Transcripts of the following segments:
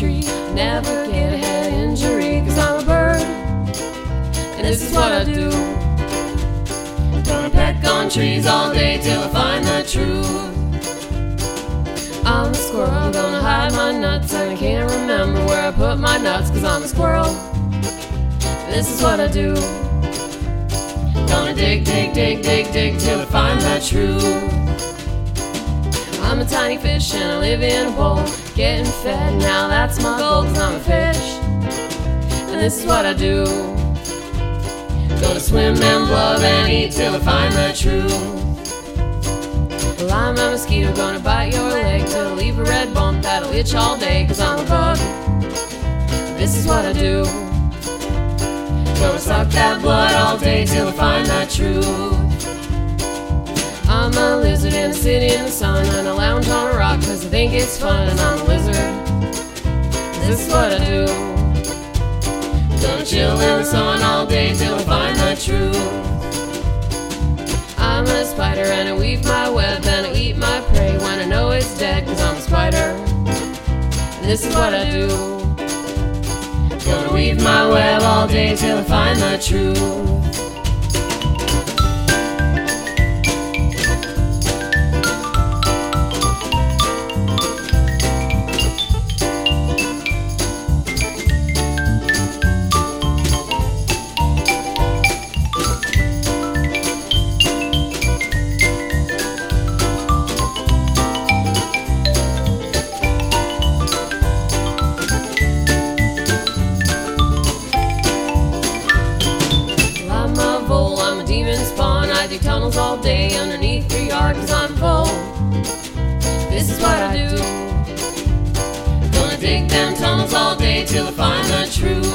tree. Never get a head injury, cause I'm a bird. And this is what I do. Gonna peck on trees all day till I find the truth. I'm a squirrel, gonna hide my nuts, and I can't remember where I put my nuts, cause I'm a squirrel. And this is what I do. Gonna dig, dig, dig, dig, dig till I find the truth. I'm a tiny fish and I live in a bowl, getting fed. Now that's my goal, cause I'm a fish. And this is what I do. Gonna swim and blub and eat till I find the truth. Well, I'm a mosquito, gonna bite your leg till I leave a red bump that'll itch all day, cause I'm a bug. This is what I do. Gonna suck that blood all day till I find that truth. I'm a lizard and I sit in the sun and I lounge on a rock cause I think it's fun and I'm a. This is what I do. Gonna chill in the sun all day till I find the truth. I'm a spider and I weave my web and I eat my prey when I know it's dead cause I'm a spider. This is what I do. Gonna weave my web all day till I find the truth. I dig tunnels all day underneath your yard I'm full. This is what I do. Gonna dig them tunnels all day till I find the truth.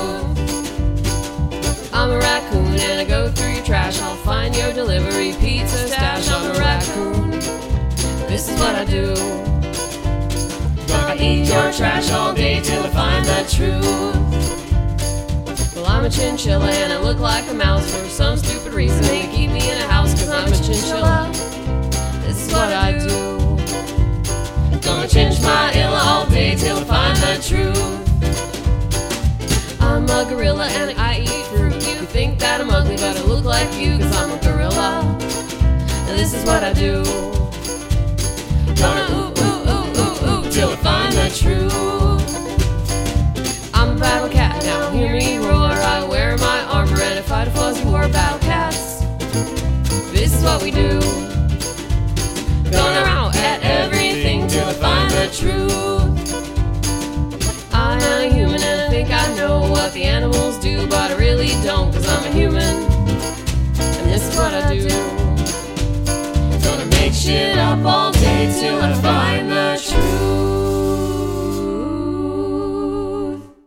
I'm a raccoon and I go through your trash. I'll find your delivery pizza stash. I'm a raccoon. This is what I do. Gonna eat your trash all day till I find the truth. Well, I'm a chinchilla and I look like a mouse for some stupid reason. They keep me in a house I'm a chinchilla. This is what I do. Gonna change my illa all day till I find the truth. I'm a gorilla and I eat fruit. You think that I'm ugly, but I look like you cause I'm a gorilla. And this is what I do. Gonna ooh, ooh, ooh, ooh, ooh till I find the truth. What we do. Going around at everything I find the truth. I am a human and I think I know what the animals do, but I really don't, cause I'm a human. And this is what I do. Gonna make shit up all